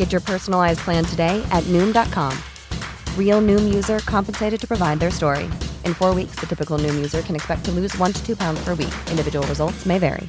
Get your personalized plan today at Noom.com. Real Noom user compensated to provide their story. In four weeks, the typical Noom user can expect to lose one to two pounds per week. Individual results may vary.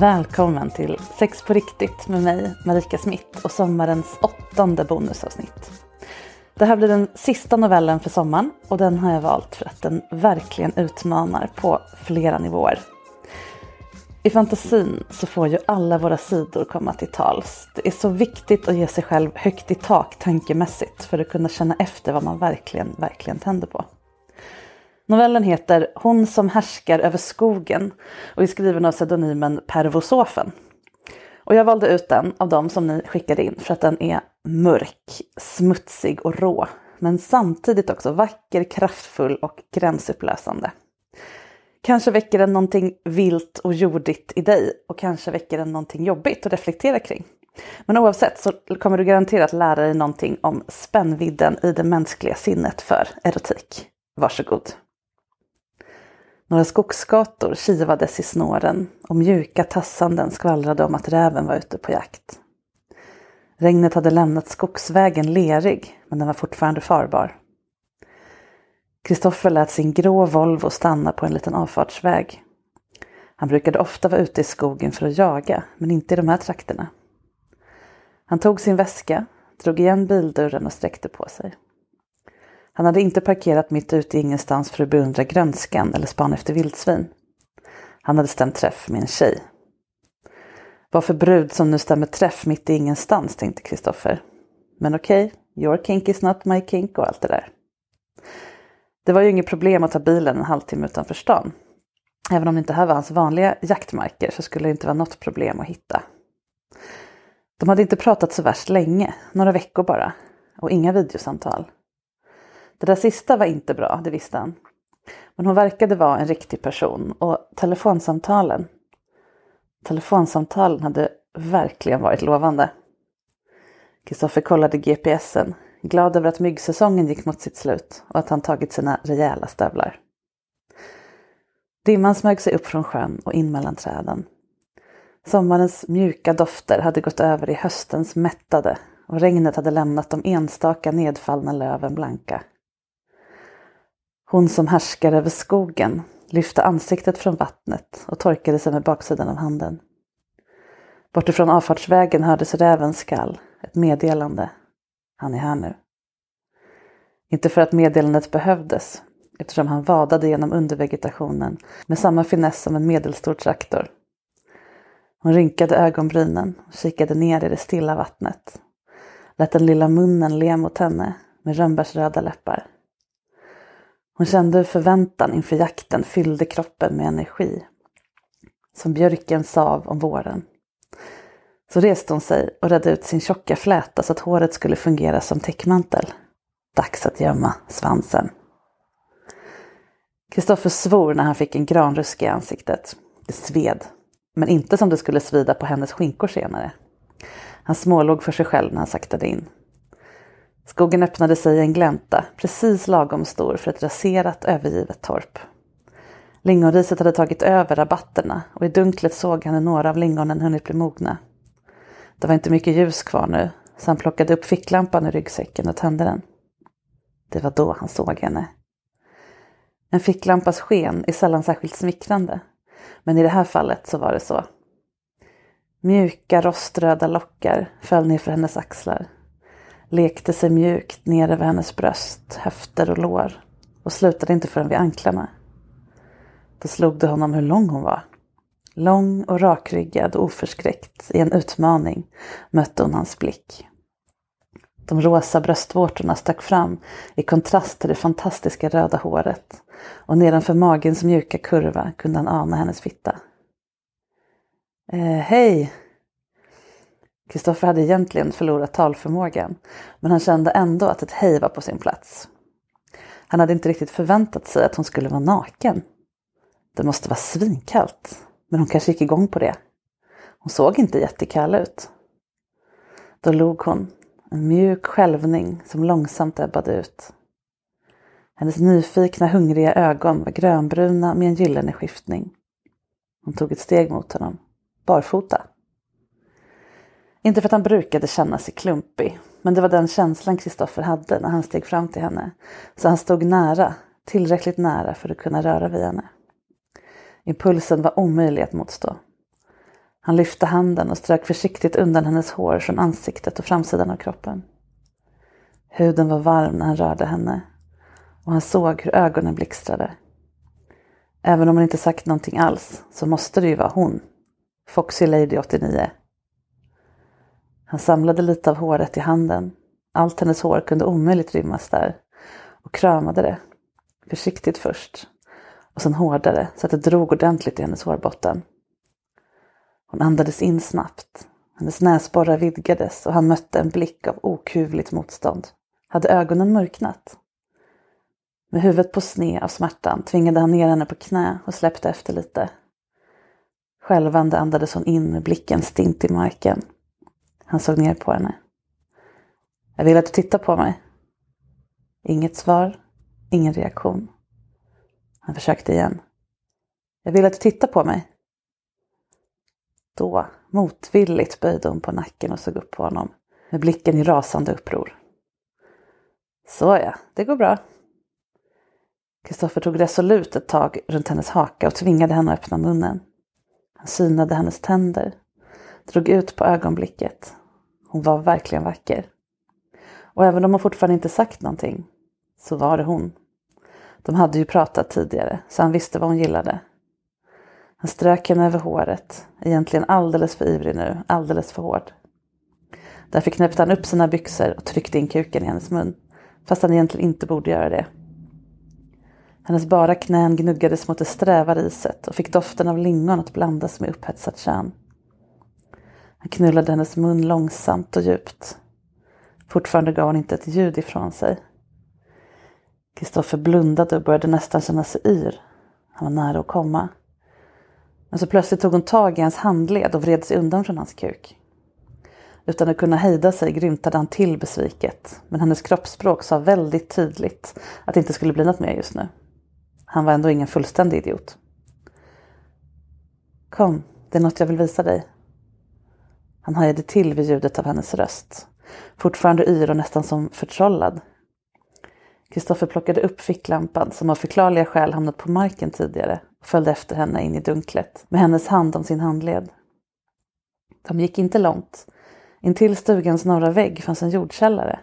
Välkommen till Sex på riktigt med mig, Marika Smith och sommarens åttonde bonusavsnitt. Det här blir den sista novellen för sommaren och den har jag valt för att den verkligen utmanar på flera nivåer. I fantasin så får ju alla våra sidor komma till tals. Det är så viktigt att ge sig själv högt i tak tankemässigt för att kunna känna efter vad man verkligen, verkligen tänder på. Novellen heter Hon som härskar över skogen och är skriven av pseudonymen Pervosofen. Och jag valde ut den av dem som ni skickade in för att den är mörk, smutsig och rå. Men samtidigt också vacker, kraftfull och gränsupplösande. Kanske väcker den någonting vilt och jordigt i dig och kanske väcker den någonting jobbigt att reflektera kring. Men oavsett så kommer du garanterat lära dig någonting om spännvidden i det mänskliga sinnet för erotik. Varsågod! Några skogsgator kivades i snåren och mjuka tassanden skvallrade om att räven var ute på jakt. Regnet hade lämnat skogsvägen lerig, men den var fortfarande farbar. Kristoffer lät sin grå Volvo stanna på en liten avfartsväg. Han brukade ofta vara ute i skogen för att jaga, men inte i de här trakterna. Han tog sin väska, drog igen bildörren och sträckte på sig. Han hade inte parkerat mitt ute i ingenstans för att beundra grönskan eller spana efter vildsvin. Han hade stämt träff med en tjej. Vad för brud som nu stämmer träff mitt i ingenstans, tänkte Kristoffer. Men okej, okay, your kink is not my kink och allt det där. Det var ju inget problem att ta bilen en halvtimme utanför stan. Även om det inte här var hans vanliga jaktmarker så skulle det inte vara något problem att hitta. De hade inte pratat så värst länge, några veckor bara. Och inga videosamtal. Det där sista var inte bra, det visste han. Men hon verkade vara en riktig person och telefonsamtalen. Telefonsamtalen hade verkligen varit lovande. Kristoffer kollade GPSen, glad över att myggsäsongen gick mot sitt slut och att han tagit sina rejäla stövlar. Dimman smög sig upp från sjön och in mellan träden. Sommarens mjuka dofter hade gått över i höstens mättade och regnet hade lämnat de enstaka nedfallna löven blanka. Hon som härskar över skogen lyfte ansiktet från vattnet och torkade sig med baksidan av handen. Bortifrån avfartsvägen hördes rävens skall, ett meddelande. Han är här nu. Inte för att meddelandet behövdes, eftersom han vadade genom undervegetationen med samma finess som en medelstor traktor. Hon rynkade ögonbrynen och kikade ner i det stilla vattnet. Lät den lilla munnen le mot henne med rönnbärsröda läppar. Hon kände hur förväntan inför jakten fyllde kroppen med energi. Som björken sav om våren. Så reste hon sig och redde ut sin tjocka fläta så att håret skulle fungera som täckmantel. Dags att gömma svansen. Kristoffer svor när han fick en granrusk i ansiktet. Det sved, men inte som det skulle svida på hennes skinkor senare. Han smålog för sig själv när han saktade in. Skogen öppnade sig i en glänta, precis lagom stor för ett raserat övergivet torp. Lingonriset hade tagit över rabatterna och i dunklet såg han hur några av lingonen hunnit bli mogna. Det var inte mycket ljus kvar nu, så han plockade upp ficklampan ur ryggsäcken och tände den. Det var då han såg henne. En ficklampas sken är sällan särskilt smickrande, men i det här fallet så var det så. Mjuka roströda lockar föll ner för hennes axlar, lekte sig mjukt ner över hennes bröst, höfter och lår och slutade inte förrän vid anklarna. Då slog det honom hur lång hon var. Lång och rakryggad och oförskräckt i en utmaning mötte hon hans blick. De rosa bröstvårtorna stack fram i kontrast till det fantastiska röda håret och nedanför magens mjuka kurva kunde han ana hennes fitta. Eh, Hej! Kristoffer hade egentligen förlorat talförmågan men han kände ändå att ett hej var på sin plats. Han hade inte riktigt förväntat sig att hon skulle vara naken. Det måste vara svinkallt, men hon kanske gick igång på det. Hon såg inte jättekall ut. Då log hon, en mjuk skälvning som långsamt ebbade ut. Hennes nyfikna, hungriga ögon var grönbruna med en gyllene skiftning. Hon tog ett steg mot honom, barfota. Inte för att han brukade känna sig klumpig, men det var den känslan Kristoffer hade när han steg fram till henne. Så han stod nära, tillräckligt nära för att kunna röra vid henne. Impulsen var omöjlig att motstå. Han lyfte handen och strök försiktigt undan hennes hår från ansiktet och framsidan av kroppen. Huden var varm när han rörde henne och han såg hur ögonen blixtrade. Även om hon inte sagt någonting alls så måste det ju vara hon, Foxy Lady 89. Han samlade lite av håret i handen. Allt hennes hår kunde omöjligt rymmas där och kramade det. Försiktigt först och sen hårdare så att det drog ordentligt i hennes hårbotten. Hon andades in snabbt. Hennes näsborrar vidgades och han mötte en blick av okuvligt motstånd. Hade ögonen mörknat? Med huvudet på sned av smärtan tvingade han ner henne på knä och släppte efter lite. Skälvande andades hon in med blicken stint i marken. Han såg ner på henne. Jag vill att du tittar på mig. Inget svar, ingen reaktion. Han försökte igen. Jag vill att du tittar på mig. Då, motvilligt, böjde hon på nacken och såg upp på honom med blicken i rasande uppror. Såja, det går bra. Kristoffer tog resolut ett tag runt hennes haka och tvingade henne att öppna munnen. Han synade hennes tänder, drog ut på ögonblicket. Hon var verkligen vacker. Och även om hon fortfarande inte sagt någonting, så var det hon. De hade ju pratat tidigare, så han visste vad hon gillade. Han strök henne över håret, egentligen alldeles för ivrig nu, alldeles för hård. Därför knäppte han upp sina byxor och tryckte in kuken i hennes mun, fast han egentligen inte borde göra det. Hennes bara knän gnuggades mot det sträva riset och fick doften av lingon att blandas med upphetsat kön. Han knullade hennes mun långsamt och djupt. Fortfarande gav hon inte ett ljud ifrån sig. Kristoffer blundade och började nästan känna sig yr. Han var nära att komma. Men så plötsligt tog hon tag i hans handled och vred sig undan från hans kuk. Utan att kunna hejda sig grymtade han till besviket. Men hennes kroppsspråk sa väldigt tydligt att det inte skulle bli något mer just nu. Han var ändå ingen fullständig idiot. Kom, det är något jag vill visa dig. Han hajade till vid ljudet av hennes röst. Fortfarande yr och nästan som förtrollad. Kristoffer plockade upp ficklampan som av förklarliga skäl hamnat på marken tidigare och följde efter henne in i dunklet med hennes hand om sin handled. De gick inte långt. Intill stugans norra vägg fanns en jordkällare.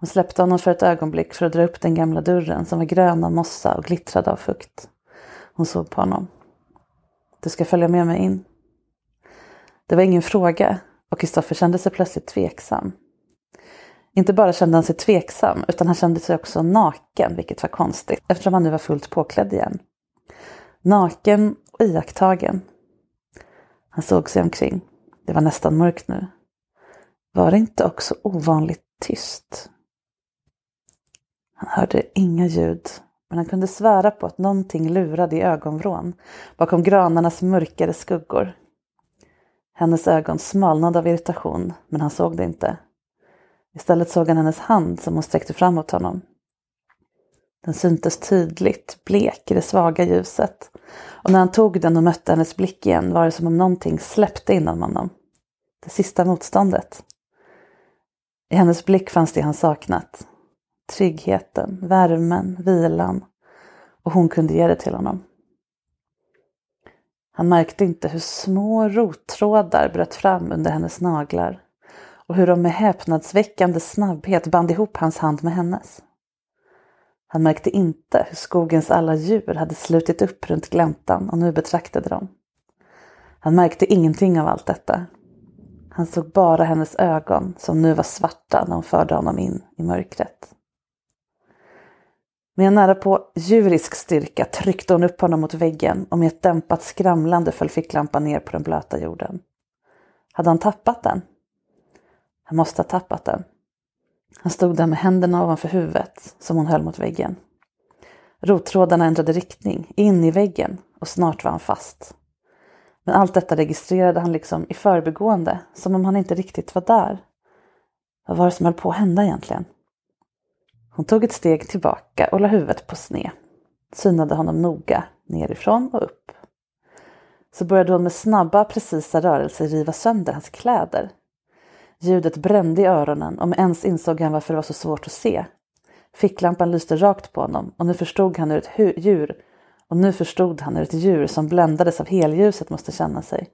Hon släppte honom för ett ögonblick för att dra upp den gamla dörren som var grön av mossa och glittrade av fukt. Hon såg på honom. Du ska följa med mig in. Det var ingen fråga och Kristoffer kände sig plötsligt tveksam. Inte bara kände han sig tveksam utan han kände sig också naken, vilket var konstigt eftersom han nu var fullt påklädd igen. Naken och iakttagen. Han såg sig omkring. Det var nästan mörkt nu. Var det inte också ovanligt tyst? Han hörde inga ljud, Men han kunde svära på att någonting lurade i ögonvrån bakom granarnas mörkare skuggor. Hennes ögon smalnade av irritation, men han såg det inte. Istället såg han hennes hand som hon sträckte fram mot honom. Den syntes tydligt, blek i det svaga ljuset. Och när han tog den och mötte hennes blick igen var det som om någonting släppte inom honom. Det sista motståndet. I hennes blick fanns det han saknat. Tryggheten, värmen, vilan. Och hon kunde ge det till honom. Han märkte inte hur små rottrådar bröt fram under hennes naglar och hur de med häpnadsväckande snabbhet band ihop hans hand med hennes. Han märkte inte hur skogens alla djur hade slutit upp runt gläntan och nu betraktade dem. Han märkte ingenting av allt detta. Han såg bara hennes ögon som nu var svarta när hon förde honom in i mörkret. Med en nära på djurisk styrka tryckte hon upp honom mot väggen och med ett dämpat skramlande föll ficklampan ner på den blöta jorden. Hade han tappat den? Han måste ha tappat den. Han stod där med händerna ovanför huvudet som hon höll mot väggen. Rottrådarna ändrade riktning, in i väggen och snart var han fast. Men allt detta registrerade han liksom i förbigående, som om han inte riktigt var där. Vad var det som höll på att hända egentligen? Hon tog ett steg tillbaka och la huvudet på sned. Synade honom noga, nerifrån och upp. Så började hon med snabba, precisa rörelser riva sönder hans kläder. Ljudet brände i öronen och med ens insåg han varför det var så svårt att se. Ficklampan lyste rakt på honom och nu förstod han hur ett djur och nu förstod han hur ett djur som bländades av helljuset måste känna sig.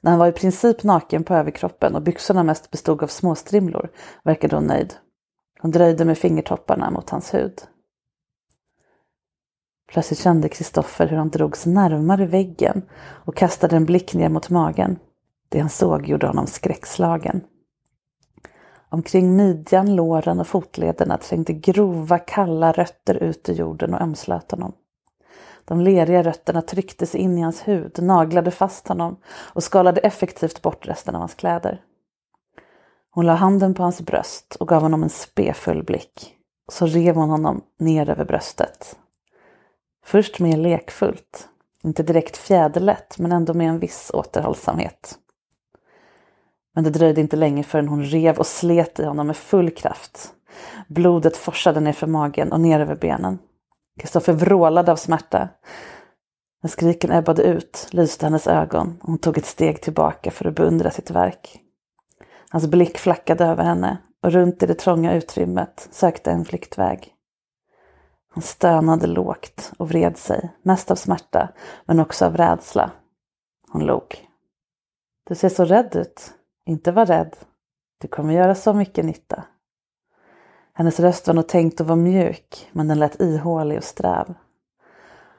När han var i princip naken på överkroppen och byxorna mest bestod av småstrimlor verkade hon nöjd. Hon dröjde med fingertopparna mot hans hud. Plötsligt kände Kristoffer hur han drogs närmare väggen och kastade en blick ner mot magen. Det han såg gjorde honom skräckslagen. Omkring midjan, låren och fotlederna trängde grova kalla rötter ut ur jorden och ömslöt honom. De leriga rötterna trycktes in i hans hud, naglade fast honom och skalade effektivt bort resten av hans kläder. Hon la handen på hans bröst och gav honom en spefull blick. Så rev hon honom ner över bröstet. Först mer lekfullt, inte direkt fjäderlätt men ändå med en viss återhållsamhet. Men det dröjde inte länge förrän hon rev och slet i honom med full kraft. Blodet forsade ner för magen och ner över benen. Kristoffer vrålade av smärta. När skriken ebbade ut lyste hennes ögon och hon tog ett steg tillbaka för att beundra sitt verk. Hans blick flackade över henne och runt i det trånga utrymmet sökte en flyktväg. Han stönade lågt och vred sig, mest av smärta men också av rädsla. Hon log. Du ser så rädd ut. Inte var rädd. Du kommer göra så mycket nytta. Hennes röst var nog tänkt att vara mjuk, men den lät ihålig och sträv.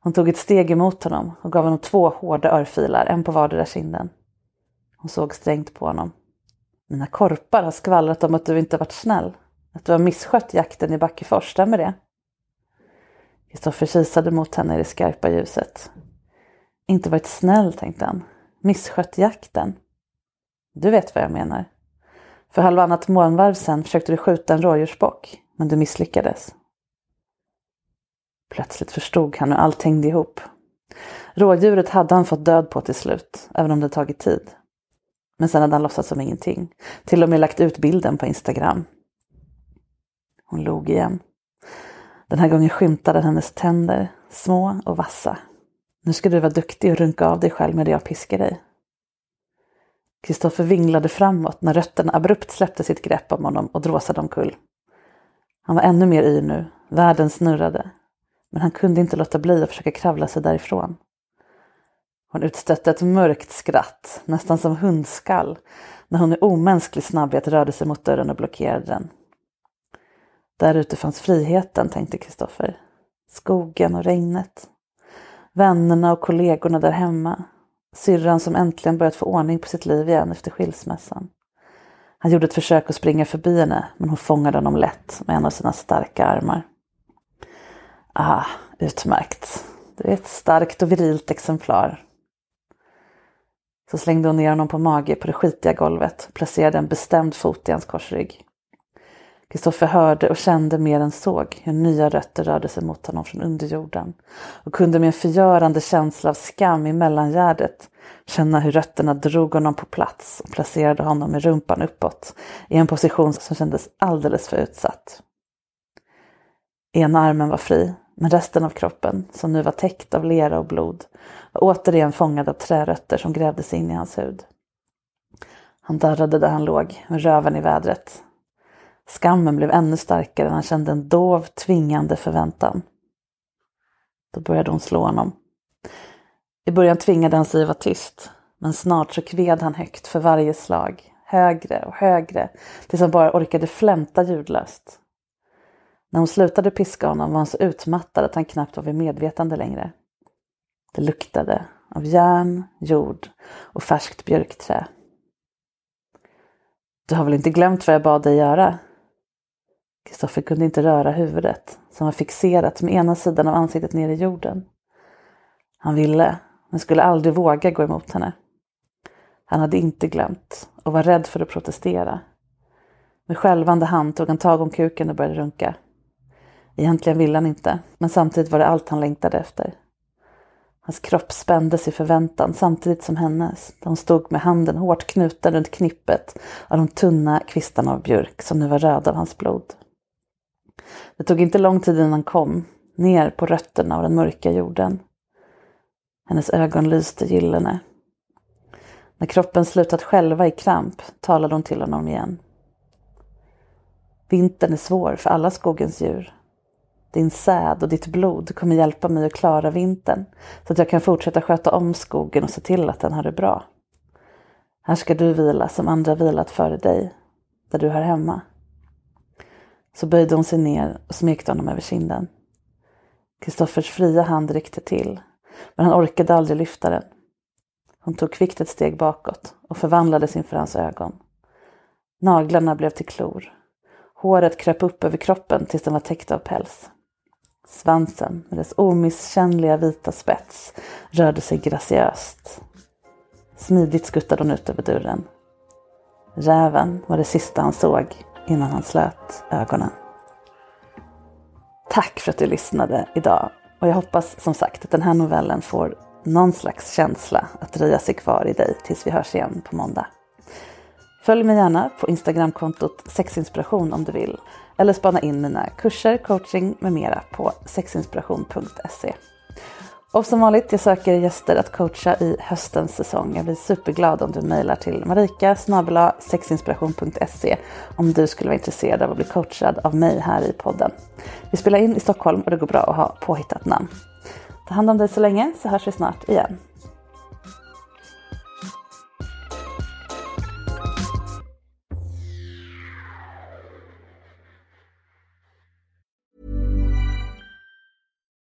Hon tog ett steg emot honom och gav honom två hårda örfilar, en på vardera kinden. Hon såg strängt på honom. Mina korpar har skvallrat om att du inte varit snäll. Att du har misskött jakten i Backefors, stämmer det? Kristoffer kisade mot henne i det skarpa ljuset. Inte varit snäll, tänkte han. Misskött jakten. Du vet vad jag menar. För halvannat månvarv sen försökte du skjuta en rådjursbock, men du misslyckades. Plötsligt förstod han hur allt hängde ihop. Rådjuret hade han fått död på till slut, även om det tagit tid. Men sen hade han låtsats som ingenting. Till och med lagt ut bilden på Instagram. Hon log igen. Den här gången skymtade hennes tänder, små och vassa. Nu ska du vara duktig och runka av dig själv med det jag piskar dig. Kristoffer vinglade framåt när rötterna abrupt släppte sitt grepp om honom och dråsade omkull. Han var ännu mer yr nu, världen snurrade. Men han kunde inte låta bli att försöka kravla sig därifrån. Hon utstötte ett mörkt skratt, nästan som hundskall, när hon med omänsklig snabbhet rörde sig mot dörren och blockerade den. Där ute fanns friheten, tänkte Kristoffer. Skogen och regnet. Vännerna och kollegorna där hemma. Syrran som äntligen börjat få ordning på sitt liv igen efter skilsmässan. Han gjorde ett försök att springa förbi henne, men hon fångade honom lätt med en av sina starka armar. Ah, utmärkt. Du är ett starkt och virilt exemplar. Så slängde hon ner honom på mage på det skitiga golvet och placerade en bestämd fot i hans korsrygg. Kristoffer hörde och kände mer än såg hur nya rötter rörde sig mot honom från underjorden och kunde med en förgörande känsla av skam i mellangärdet känna hur rötterna drog honom på plats och placerade honom med rumpan uppåt i en position som kändes alldeles för utsatt. Ena armen var fri, men resten av kroppen, som nu var täckt av lera och blod, återigen fångad av trärötter som grävde sig in i hans hud. Han darrade där han låg, med röven i vädret. Skammen blev ännu starkare när han kände en dov, tvingande förväntan. Då började hon slå honom. I början tvingade han sig att vara tyst, men snart så kved han högt för varje slag, högre och högre, tills han bara orkade flämta ljudlöst. När hon slutade piska honom var han så utmattad att han knappt var vid medvetande längre. Det luktade av järn, jord och färskt björkträ. Du har väl inte glömt vad jag bad dig göra? Kristoffer kunde inte röra huvudet, som var fixerat med ena sidan av ansiktet ner i jorden. Han ville, men skulle aldrig våga gå emot henne. Han hade inte glömt och var rädd för att protestera. Med skälvande hand tog han tag om kuken och började runka. Egentligen ville han inte, men samtidigt var det allt han längtade efter. Hans kropp spändes i förväntan samtidigt som hennes. De stod med handen hårt knuten runt knippet av de tunna kvistarna av björk som nu var röda av hans blod. Det tog inte lång tid innan han kom, ner på rötterna av den mörka jorden. Hennes ögon lyste gyllene. När kroppen slutat själva i kramp talade hon till honom igen. Vintern är svår för alla skogens djur. Din säd och ditt blod kommer hjälpa mig att klara vintern så att jag kan fortsätta sköta om skogen och se till att den har det bra. Här ska du vila som andra vilat före dig, där du hör hemma. Så böjde hon sig ner och smekte honom över kinden. Kristoffers fria hand ryckte till, men han orkade aldrig lyfta den. Hon tog kvickt ett steg bakåt och förvandlades inför hans ögon. Naglarna blev till klor. Håret kröp upp över kroppen tills den var täckt av päls. Svansen med dess omisskännliga vita spets rörde sig graciöst. Smidigt skuttade hon ut över dörren. Räven var det sista han såg innan han slöt ögonen. Tack för att du lyssnade idag och jag hoppas som sagt att den här novellen får någon slags känsla att dröja sig kvar i dig tills vi hörs igen på måndag. Följ mig gärna på Instagramkontot sexinspiration om du vill eller spana in mina kurser, coaching med mera på sexinspiration.se. Och som vanligt, jag söker gäster att coacha i höstens säsong. Jag blir superglad om du mejlar till marika sexinspiration.se om du skulle vara intresserad av att bli coachad av mig här i podden. Vi spelar in i Stockholm och det går bra att ha påhittat namn. Ta hand om dig så länge så hörs vi snart igen.